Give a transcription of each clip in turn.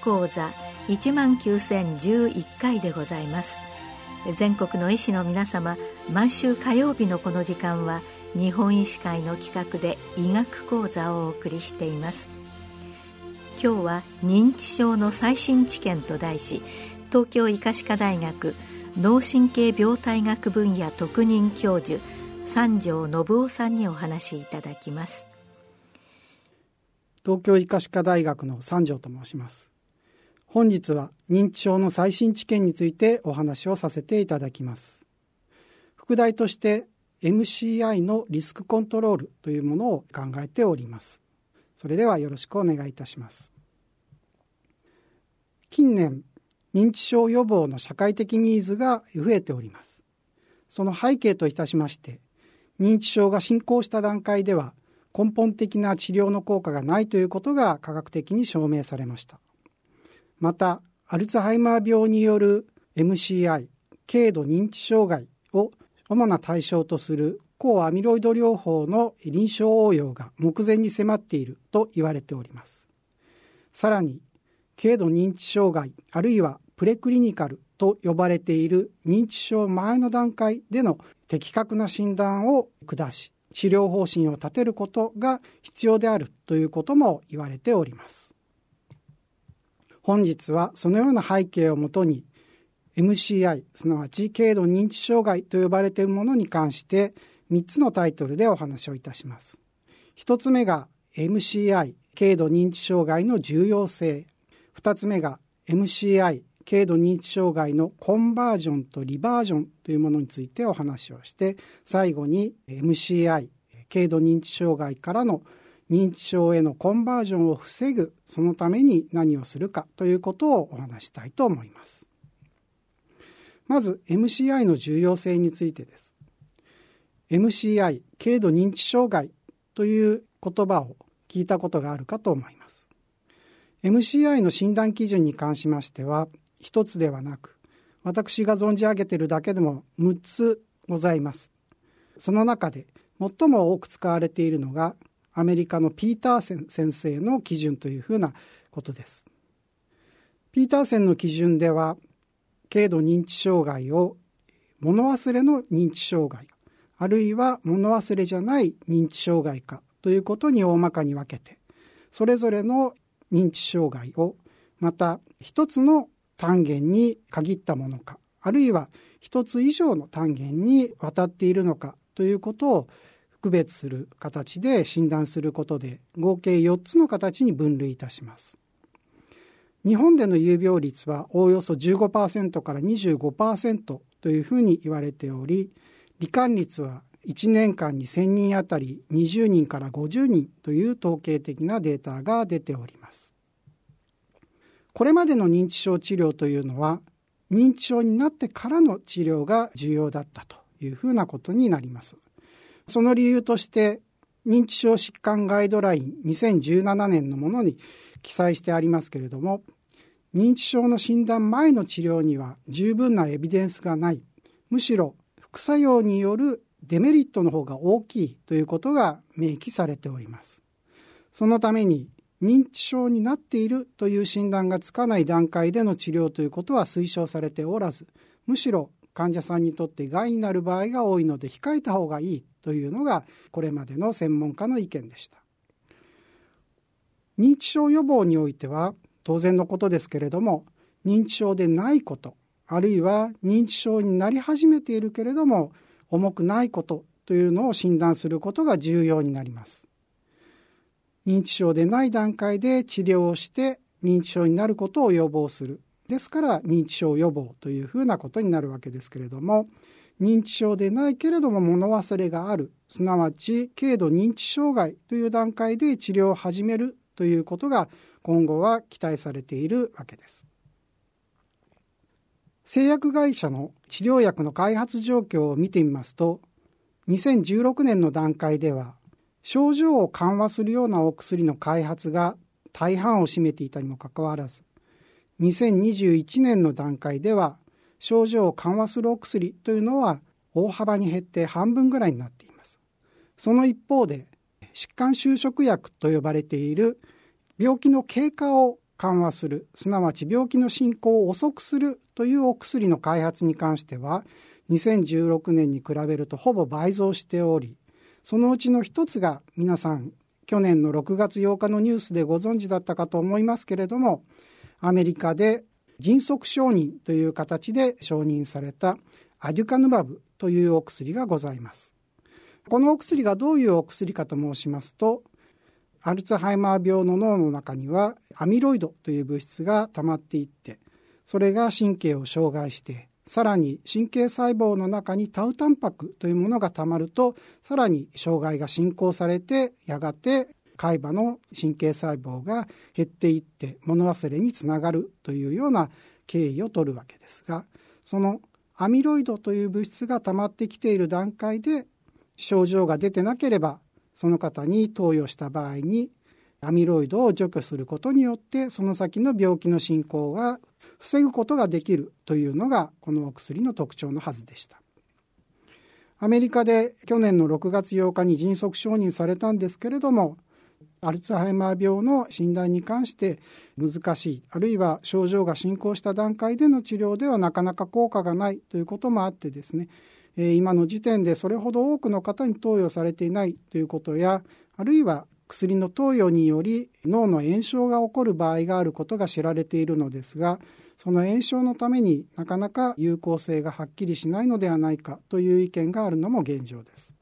講座1万9011回でございます。全国の医師の皆様毎週火曜日のこの時間は日本医師会の企画で医学講座をお送りしています。今日は認知症の最新知見と題し東京医科歯科大学脳神経病態学分野特任教授三条信夫さんにお話しいただきます。東京医科歯科大学の三条と申します。本日は認知症の最新知見についてお話をさせていただきます。副題として MCI のリスクコントロールというものを考えております。それではよろしくお願いいたします。近年認知症予防の社会的ニーズが増えております。その背景といたしまして認知症が進行した段階では根本的な治療の効果がないということが科学的に証明されました。またアルツハイマー病による MCI 軽度認知障害を主な対象とする抗アミロイド療法の臨床応用が目前に迫っていると言われております。さらに軽度認知障害あるいはプレクリニカルと呼ばれている認知症前の段階での的確な診断を下し治療方針を立てることが必要であるということも言われております。本日はそのような背景をもとに MCI すなわち軽度認知障害と呼ばれているものに関して3つのタイトルでお話をいたします。1つ目が MCI 軽度認知障害の重要性。2つ目が MCI 軽度認知障害のコンバージョンとリバージョンというものについてお話をして最後に MCI 軽度認知障害からの認知症へのコンバージョンを防ぐそのために何をするかということをお話したいと思います。まず MCI の重要性についてです。MCI 軽度認知障害という言葉を聞いたことがあるかと思います。MCI の診断基準に関しましては一つではなく私が存じ上げているだけでも6つございます。その中で最も多く使われているのがアメリカのピーターセン先生の基準というふうなことです。ピーターセンの基準では軽度認知障害を物忘れの認知障害あるいは物忘れじゃない認知障害かということに大まかに分けてそれぞれの認知障害をまた一つの単元に限ったものかあるいは一つ以上の単元にわたっているのかということを区別する形で診断することで合計4つの形に分類いたします。日本での有病率はおおよそ15%から25%というふうに言われており罹患率は1年間に1000人あたり20人から50人という統計的なデータが出ております。これまでの認知症治療というのは認知症になってからの治療が重要だったというふうなことになります。その理由として認知症疾患ガイドライン2017年のものに記載してありますけれども認知症の診断前の治療には十分なエビデンスがない。むしろ副作用によるデメリットの方が大きいということが明記されております。そのために認知症になっているという診断がつかない段階での治療ということは推奨されておらずむしろ患者さんにとって害になる場合が多いので控えた方がいいというのがこれまでの専門家の意見でした。認知症予防においては当然のことですけれども認知症でないことあるいは認知症になり始めているけれども重くないことというのを診断することが重要になります。認知症でない段階で治療をして認知症になることを予防する。ですから認知症予防というふうなことになるわけですけれども認知症でないけれども物忘れがあるすなわち軽度認知障害という段階で治療を始めるということが今後は期待されているわけです。製薬会社の治療薬の開発状況を見てみますと2016年の段階では症状を緩和するようなお薬の開発が大半を占めていたにもかかわらず2021年の段階では症状を緩和するお薬というのは大幅に減って半分ぐらいになっています。その一方で疾患収縮薬と呼ばれている病気の経過を緩和するすなわち病気の進行を遅くするというお薬の開発に関しては2016年に比べるとほぼ倍増しておりそのうちの一つが皆さん去年の6月8日のニュースでご存知だったかと思いますけれどもアメリカで迅速承認という形で承認されたアデュカヌバブというお薬がございます。このお薬がどういうお薬かと申しますとアルツハイマー病の脳の中にはアミロイドという物質が溜まっていってそれが神経を障害してさらに神経細胞の中にタウタンパクというものがたまるとさらに障害が進行されてやがて海馬の神経細胞が減っていって物忘れにつながるというような経緯を取るわけですがそのアミロイドという物質が溜まってきている段階で症状が出てなければその方に投与した場合にアミロイドを除去することによってその先の病気の進行が防ぐことができるというのがこのお薬の特徴のはずでした。アメリカで去年の6月8日に迅速承認されたんですけれどもアルツハイマー病の診断に関して難しいあるいは症状が進行した段階での治療ではなかなか効果がないということもあってですね今の時点でそれほど多くの方に投与されていないということやあるいは薬の投与により脳の炎症が起こる場合があることが知られているのですがその炎症のためになかなか有効性がはっきりしないのではないかという意見があるのも現状です。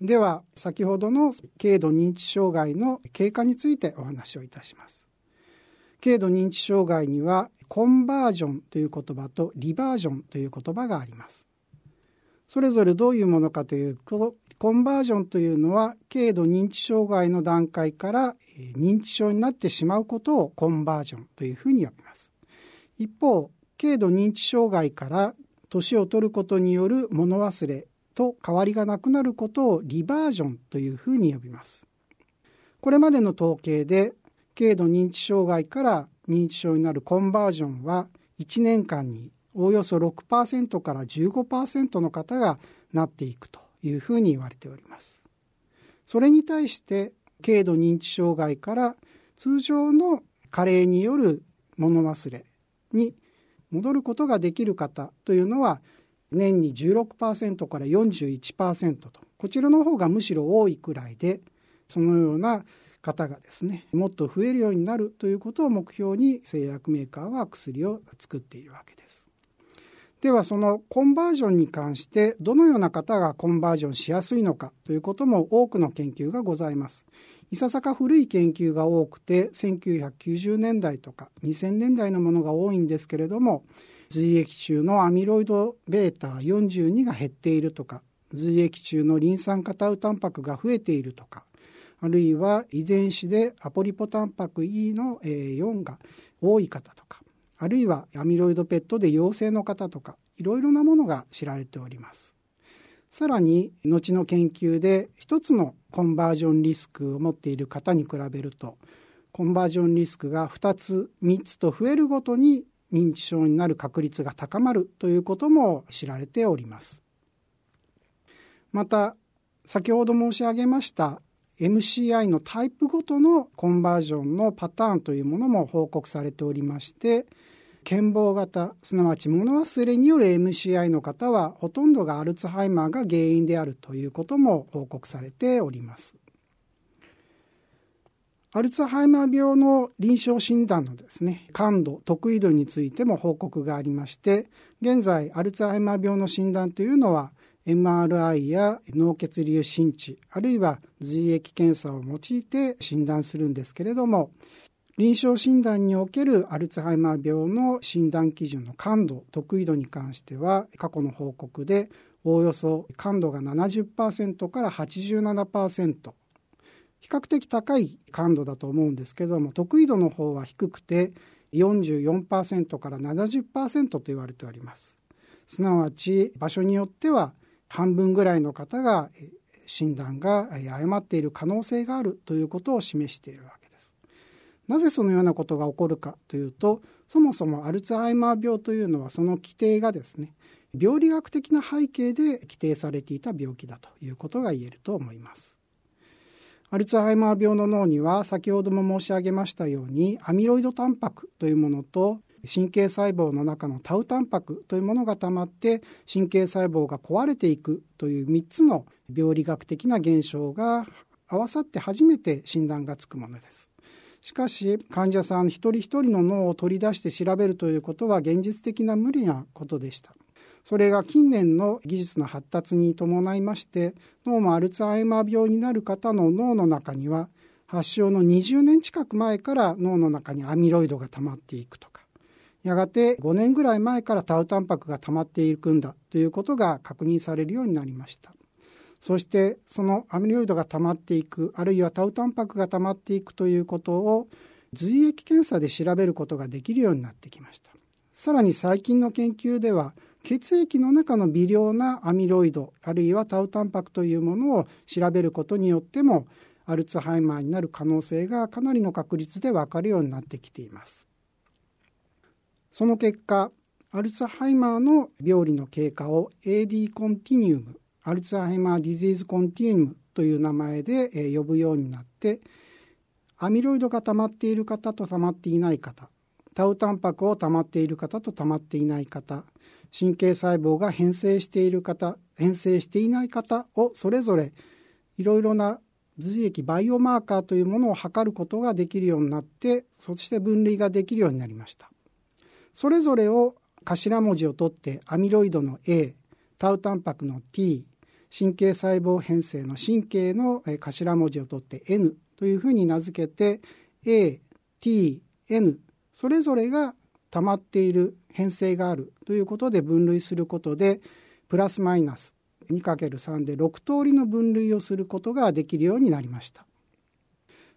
では先ほどの軽度認知障害の経過についてお話をいたします。軽度認知障害にはコンバージョンという言葉とリバージョンという言葉があります。それぞれどういうものかというとコンバージョンというのは軽度認知障害の段階から認知症になってしまうことをコンバージョンというふうに呼びます。一方軽度認知障害から年を取ることによる物忘れと変わりがなくなることをリバージョンというふうに呼びます。これまでの統計で軽度認知障害から認知症になるコンバージョンは1年間におおよそ6%から15%の方がなっていくというふうに言われております。それに対して軽度認知障害から通常の加齢による物忘れに戻ることができる方というのは年に16%から41%とこちらの方がむしろ多いくらいでそのような方がですねもっと増えるようになるということを目標に製薬メーカーは薬を作っているわけです。ではそのコンバージョンに関してどのような方がコンバージョンしやすいのかということも多くの研究がございます。いささか古い研究が多くて1990年代とか2000年代のものが多いんですけれども髄液中のアミロイド β42 が減っているとか髄液中のリン酸化タウタンパクが増えているとかあるいは遺伝子でアポリポタンパク E の4が多い方とかあるいはアミロイド PET で陽性の方とかいろいろなものが知られております。さらに後の研究で一つのコンバージョンリスクを持っている方に比べるとコンバージョンリスクが2つ3つと増えるごとに認知症になる確率が高まるということも知られております。また先ほど申し上げました MCI のタイプごとのコンバージョンのパターンというものも報告されておりまして健忘型すなわち物忘れによる MCI の方はほとんどがアルツハイマーが原因であるということも報告されております。アルツハイマー病の臨床診断のですね感度得意度についても報告がありまして現在アルツハイマー病の診断というのは MRI や脳血流心知あるいは髄液検査を用いて診断するんですけれども臨床診断におけるアルツハイマー病の診断基準の感度得意度に関しては過去の報告でおおよそ感度が70%から87%比較的高い感度だと思うんですけども得意度の方は低くて44%から70%と言われておりますすなわち場所によっては半分ぐらいの方が診断が誤っている可能性があるということを示しているわけですなぜそのようなことが起こるかというとそもそもアルツハイマー病というのはその規定がですね病理学的な背景で規定されていた病気だということが言えると思います。アルツハイマー病の脳には先ほども申し上げましたようにアミロイドタンパクというものと神経細胞の中のタウタンパクというものがたまって神経細胞が壊れていくという3つの病理学的な現象が合わさって初めて診断がつくものです。しかし患者さん一人一人の脳を取り出して調べるということは現実的な無理なことでした。それが近年の技術の発達に伴いまして脳もアルツハイマー病になる方の脳の中には発症の20年近く前から脳の中にアミロイドが溜まっていくとかやがて5年ぐらい前からタウタンパクが溜まっていくんだということが確認されるようになりました。そしてそのアミロイドが溜まっていくあるいはタウタンパクが溜まっていくということを髄液検査で調べることができるようになってきました。さらに最近の研究では血液の中の微量なアミロイドあるいはタウタンパクというものを調べることによってもアルツハイマーになる可能性がかなりの確率で分かるようになってきています。その結果アルツハイマーの病理の経過を AD コンティニウムアルツハイマーディジーズコンティニウムという名前で呼ぶようになってアミロイドが溜まっている方と溜まっていない方タウタンパクを溜まっている方と溜まっていない方神経細胞が変性している方変性していない方をそれぞれいろいろな髄液バイオマーカーというものを測ることができるようになってそして分類ができるようになりました。それぞれを頭文字を取ってアミロイドの A タウタンパクの T 神経細胞変性の神経の頭文字を取って N というふうに名付けて A、T、N それぞれが溜まっている変性があるということで分類することでプラスマイナス 2×3 で6通りの分類をすることができるようになりました。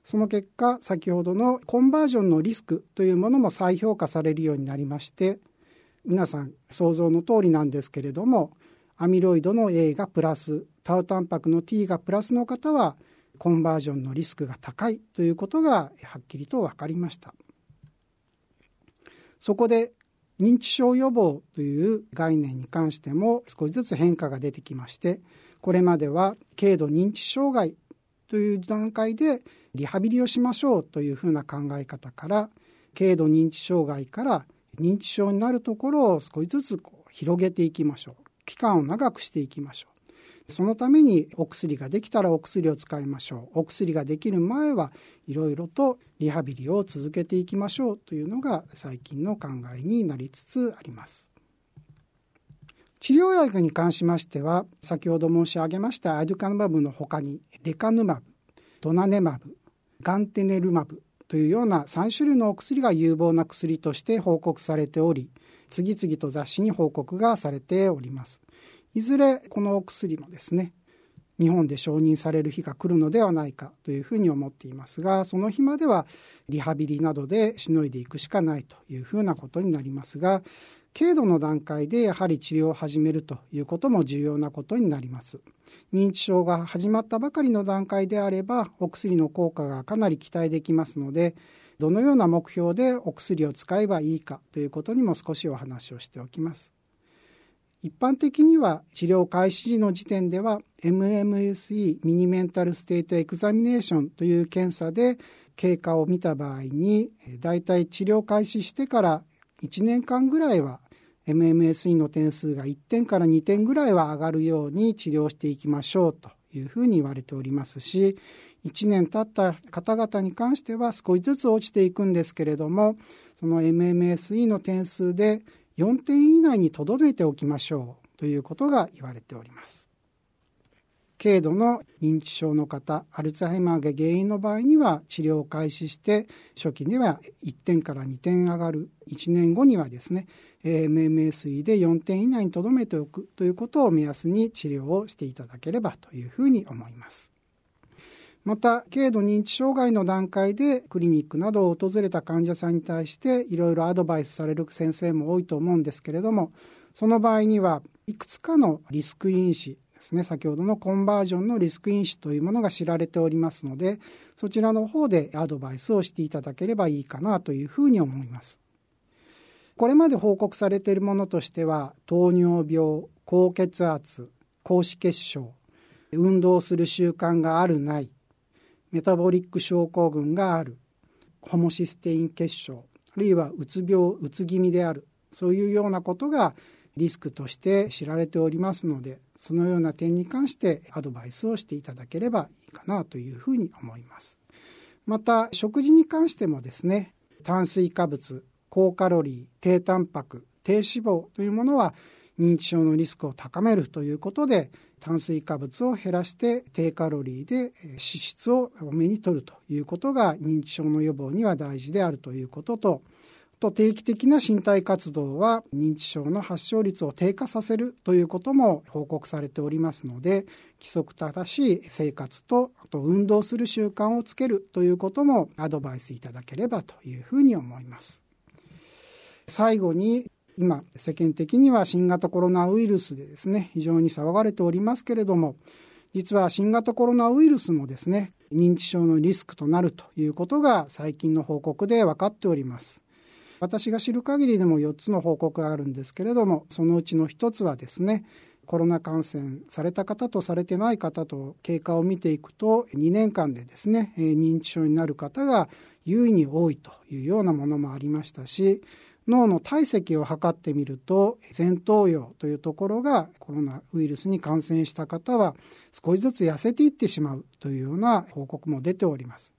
その結果先ほどのコンバージョンのリスクというものも再評価されるようになりまして皆さん想像の通りなんですけれどもアミロイドの A がプラスタウタンパクの T がプラスの方はコンバージョンのリスクが高いということがはっきりと分かりました。そこで認知症予防という概念に関しても少しずつ変化が出てきましてこれまでは軽度認知障害という段階でリハビリをしましょうというふうな考え方から軽度認知障害から認知症になるところを少しずつ広げていきましょう。期間を長くしていきましょう。そのためにお薬ができたらお薬を使いましょう。お薬ができる前はいろいろとリハビリを続けていきましょうというのが最近の考えになりつつあります。治療薬に関しましては先ほど申し上げましたアデュカヌマブのほかにレカヌマブドナネマブガンテネルマブというような3種類のお薬が有望な薬として報告されており次々と雑誌に報告がされております。いずれこのお薬もですね日本で承認される日が来るのではないかというふうに思っていますがその日まではリハビリなどでしのいでいくしかないというふうなことになりますが軽度の段階でやはり治療を始めるということも重要なことになります。認知症が始まったばかりの段階であればお薬の効果がかなり期待できますのでどのような目標でお薬を使えばいいかということにも少しお話をしておきます。一般的には治療開始時の時点では MMSE ミニメンタルステートエクザミネーションという検査で経過を見た場合にだいたい治療開始してから1年間ぐらいは MMSE の点数が1点から2点ぐらいは上がるように治療していきましょうというふうに言われておりますし1年経った方々に関しては少しずつ落ちていくんですけれどもその MMSE の点数で4点以内にとどめておきましょうということが言われております。軽度の認知症の方アルツハイマーが原因の場合には治療を開始して初期には1点から2点上がる1年後にはですね MMSE で4点以内にとどめておくということを目安に治療をしていただければというふうに思います。また軽度認知障害の段階でクリニックなどを訪れた患者さんに対していろいろアドバイスされる先生も多いと思うんですけれどもその場合にはいくつかのリスク因子ですね先ほどのコンバージョンのリスク因子というものが知られておりますのでそちらの方でアドバイスをしていただければいいかなというふうに思います。これまで報告されているものとしては糖尿病高血圧高脂血症運動する習慣があるないメタボリック症候群がある。ホモシステイン結晶あるいはうつ病うつ気味である。そういうようなことがリスクとして知られておりますのでそのような点に関してアドバイスをしていただければいいかなというふうに思います。また食事に関してもですね炭水化物高カロリー低タンパク低脂肪というものは認知症のリスクを高めるということで炭水化物を減らして低カロリーで脂質を多めに摂るということが認知症の予防には大事であるということとと定期的な身体活動は認知症の発症率を低下させるということも報告されておりますので規則正しい生活とあと運動する習慣をつけるということもアドバイスいただければというふうに思います。最後に今世間的には新型コロナウイルスでですね非常に騒がれておりますけれども実は新型コロナウイルスもですね認知症のリスクとなるということが最近の報告で分かっております。私が知る限りでも4つの報告があるんですけれどもそのうちの1つはですねコロナ感染された方とされてない方と経過を見ていくと2年間でですね認知症になる方が優位に多いというようなものもありましたし脳の体積を測ってみると前頭葉というところがコロナウイルスに感染した方は少しずつ痩せていってしまうというような報告も出ております。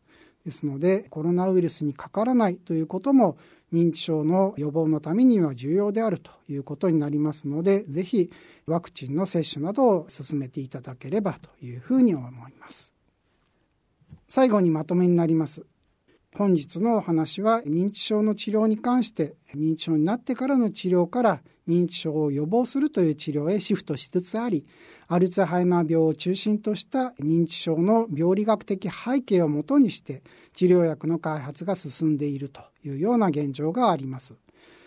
ですのでコロナウイルスにかからないということも認知症の予防のためには重要であるということになりますのでぜひワクチンの接種などを進めていただければというふうに思います最後にまとめになります本日のお話は認知症の治療に関して認知症になってからの治療から認知症を予防するという治療へシフトしつつありアルツハイマー病を中心とした認知症の病理学的背景をもとにして治療薬の開発が進んでいるというような現状があります。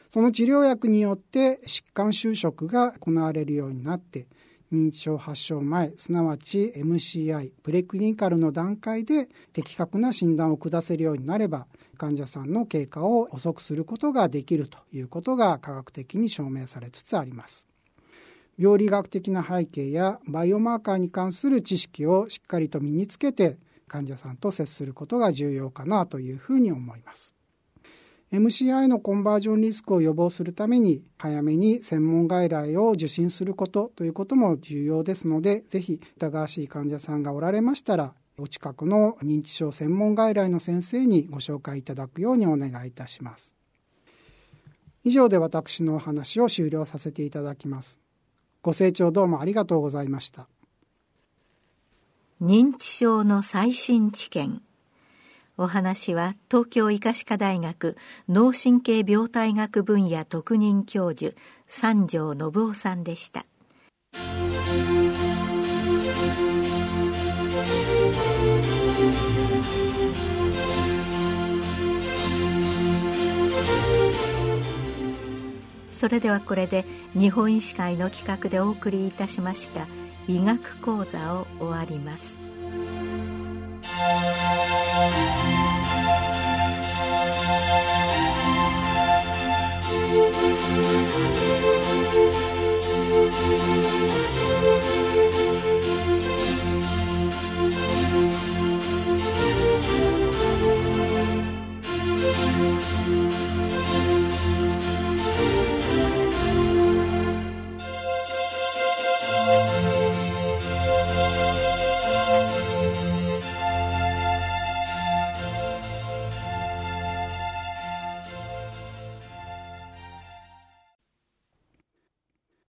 その治療薬によって疾患収縮が行われるようになって認知症発症前すなわち MCI プレクリニカルの段階で的確な診断を下せるようになれば患者さんの経過を遅くすることができるということが科学的に証明されつつあります。病理学的な背景やバイオマーカーに関する知識をしっかりと身につけて患者さんと接することが重要かなというふうに思います。MCI のコンバージョンリスクを予防するために早めに専門外来を受診することということも重要ですのでぜひ疑わしい患者さんがおられましたらお近くの認知症専門外来の先生にご紹介いただくようにお願いいたします。以上で私のお話を終了させていただきます。ご清聴どうもありがとうございました。認知症の最新知見。お話は東京医科歯科大学脳神経病態学分野特任教授三条信夫さんでしたそれではこれで日本医師会の企画でお送りいたしました医学講座を終わります。